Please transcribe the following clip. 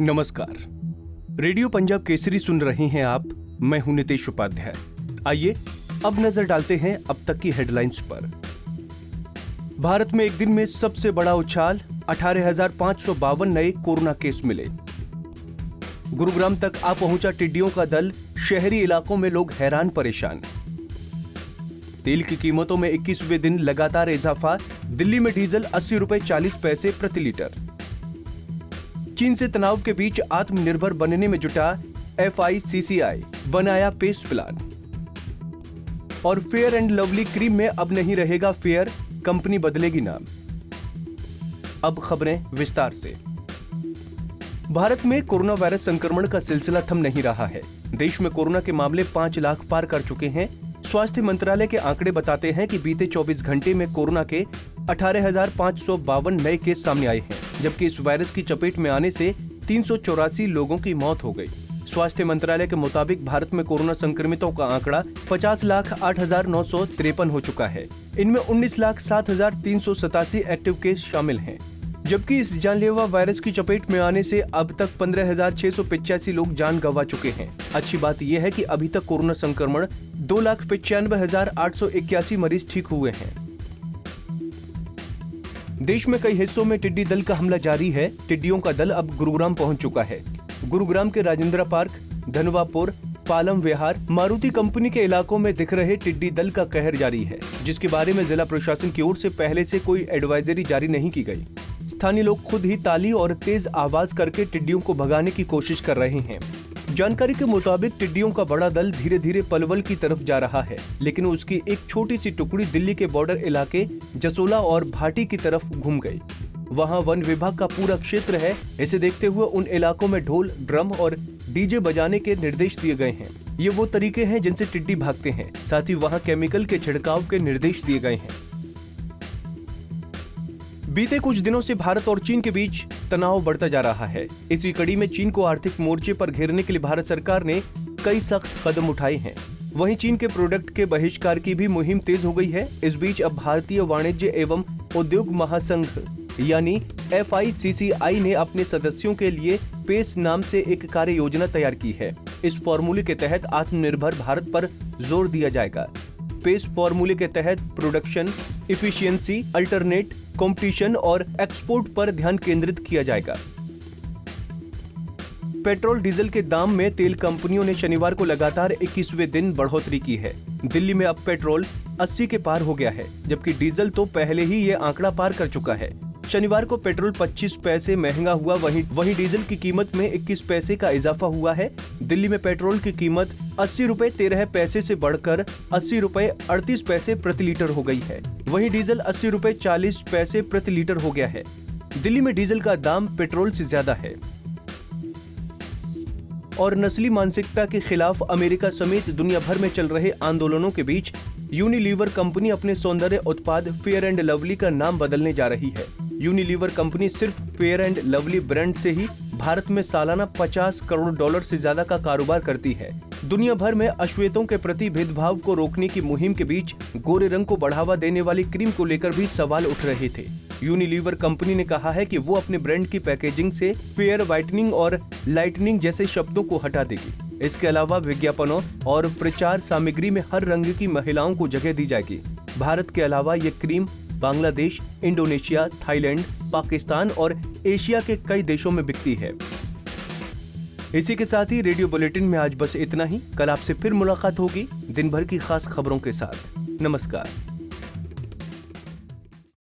नमस्कार। रेडियो पंजाब केसरी सुन रहे हैं आप, मैं हूँ नितेश उपाध्याय। आइए, अब नज़र डालते हैं अब तक की हेडलाइंस पर। भारत में एक दिन में सबसे बड़ा उछाल, अठारह नए कोरोना केस मिले। गुरुग्राम तक आ पहुँचा टिड्डियों का दल, शहरी इलाकों में लोग हैरान परेशान। तेल की कीमतों में 21वें दिन लगातार इजाफा, दिल्ली में डीजल अस्सी रुपए चालीस पैसे प्रति लीटर। चीन से तनाव के बीच आत्मनिर्भर बनने में जुटा एफआईसीसीआई, बनाया पेस प्लान। और फेयर एंड लवली क्रीम में अब नहीं रहेगा फेयर, कंपनी बदलेगी नाम। अब खबरें विस्तार से। भारत में कोरोना वायरस संक्रमण का सिलसिला थम नहीं रहा है। देश में कोरोना के मामले पाँच लाख पार कर चुके हैं। स्वास्थ्य मंत्रालय के आंकड़े बताते हैं कि बीते 24 घंटे में कोरोना के अठारह नए केस सामने आए हैं। जबकि इस वायरस की चपेट में आने से तीन सौ चौरासी लोगों की मौत हो गई। स्वास्थ्य मंत्रालय के मुताबिक भारत में कोरोना संक्रमितों का आंकड़ा पचास लाख आठ हज़ार नौ सौ तिरपन हो चुका है। इनमें उन्नीस लाख सात हज़ार तीन सौ सतासी एक्टिव केस शामिल हैं। जबकि इस जानलेवा वायरस की चपेट में आने से अब तक पंद्रह हज़ार छह सौ पिचासी लोग जान गंवा चुके हैं। अच्छी बात यह है कि अभी तक कोरोना संक्रमण दो लाख पिचानवे हज़ार आठ सौ इक्यासी मरीज़ ठीक हुए हैं। देश में कई हिस्सों में टिड्डी दल का हमला जारी है। टिड्डियों का दल अब गुरुग्राम पहुँच चुका है। गुरुग्राम के राजेंद्र पार्क, धनवापुर, पालम विहार, मारुति कंपनी के इलाकों में दिख रहे टिड्डी दल का कहर जारी है, जिसके बारे में जिला प्रशासन की ओर से पहले से कोई एडवाइजरी जारी नहीं की गई। स्थानीय लोग खुद ही ताली और तेज आवाज़ करके टिड्डियों को भगाने की कोशिश कर रहे हैं। जानकारी के मुताबिक टिड्डियों का बड़ा दल धीरे धीरे पलवल की तरफ़ जा रहा है, लेकिन उसकी एक छोटी सी टुकड़ी दिल्ली के बॉर्डर इलाके जसोला और भाटी की तरफ़ घूम गई। वहाँ वन विभाग का पूरा क्षेत्र है, इसे देखते हुए उन इलाकों में ढोल, ड्रम और डीजे बजाने के निर्देश दिए गए हैं। ये वो तरीके हैं जिनसे टिड्डी भागते हैं, साथ ही वहाँ केमिकल के छिड़काव के निर्देश दिए गए हैं। बीते कुछ दिनों से भारत और चीन के बीच तनाव बढ़ता जा रहा है। इसी कड़ी में चीन को आर्थिक मोर्चे पर घेरने के लिए भारत सरकार ने कई सख्त कदम उठाए हैं। वहीं चीन के प्रोडक्ट के बहिष्कार की भी मुहिम तेज हो गई है। इस बीच अब भारतीय वाणिज्य एवं उद्योग महासंघ, यानी एफआईसीसीआई ने अपने सदस्यों के लिए पेस नाम से एक कार्य योजना तैयार की है। इस फॉर्मूले के तहत आत्मनिर्भर भारत पर ज़ोर दिया जाएगा। पेस फॉर्मूले के तहत प्रोडक्शन इफिशियंसी अल्टरनेट कंपटीशन और एक्सपोर्ट पर ध्यान केंद्रित किया जाएगा। पेट्रोल डीजल के दाम में तेल कंपनियों ने शनिवार को लगातार 21वें दिन बढ़ोतरी की है। दिल्ली में अब पेट्रोल 80 के पार हो गया है, जबकि डीजल तो पहले ही ये आंकड़ा पार कर चुका है। शनिवार को पेट्रोल 25 पैसे महँगा हुआ, वहीं वहीं डीजल की कीमत में 21 पैसे का इजाफा हुआ है। दिल्ली में पेट्रोल की कीमत अस्सी रूपए तेरह पैसे से बढ़कर अस्सी रूपए अड़तीस पैसे प्रति लीटर हो गई है। वहीं डीजल अस्सी रूपए चालीस पैसे प्रति लीटर हो गया है। दिल्ली में डीजल का दाम पेट्रोल से ज़्यादा है। और नस्ली मानसिकता के खिलाफ अमेरिका समेत दुनिया भर में चल रहे आंदोलनों के बीच यूनिलीवर कंपनी अपने सौंदर्य उत्पाद फेयर एंड लवली का नाम बदलने जा रही है। यूनिलीवर कंपनी सिर्फ़ फेयर एंड लवली ब्रांड से ही भारत में सालाना 50 करोड़ डॉलर से ज़्यादा का कारोबार करती है। दुनिया भर में अश्वेतों के प्रति भेदभाव को रोकने की मुहिम के बीच गोरे रंग को बढ़ावा देने वाली क्रीम को लेकर भी सवाल उठ रहे थे। यूनिलीवर कंपनी ने कहा है कि वो अपने ब्रांड की पैकेजिंग से फेयर व्हाइटनिंग और लाइटनिंग जैसे शब्दों को हटा देगी। इसके अलावा विज्ञापनों और प्रचार सामग्री में हर रंग की महिलाओं को जगह दी जाएगी। भारत के अलावा ये cream Bangladesh, Indonesia, Thailand, Pakistan और एशिया के कई देशों में बिकती है। इसी के साथ ही रेडियो बुलेटिन में आज बस इतना ही। कल आपसे फिर मुलाकात होगी दिन भर की खास खबरों के साथ। नमस्कार।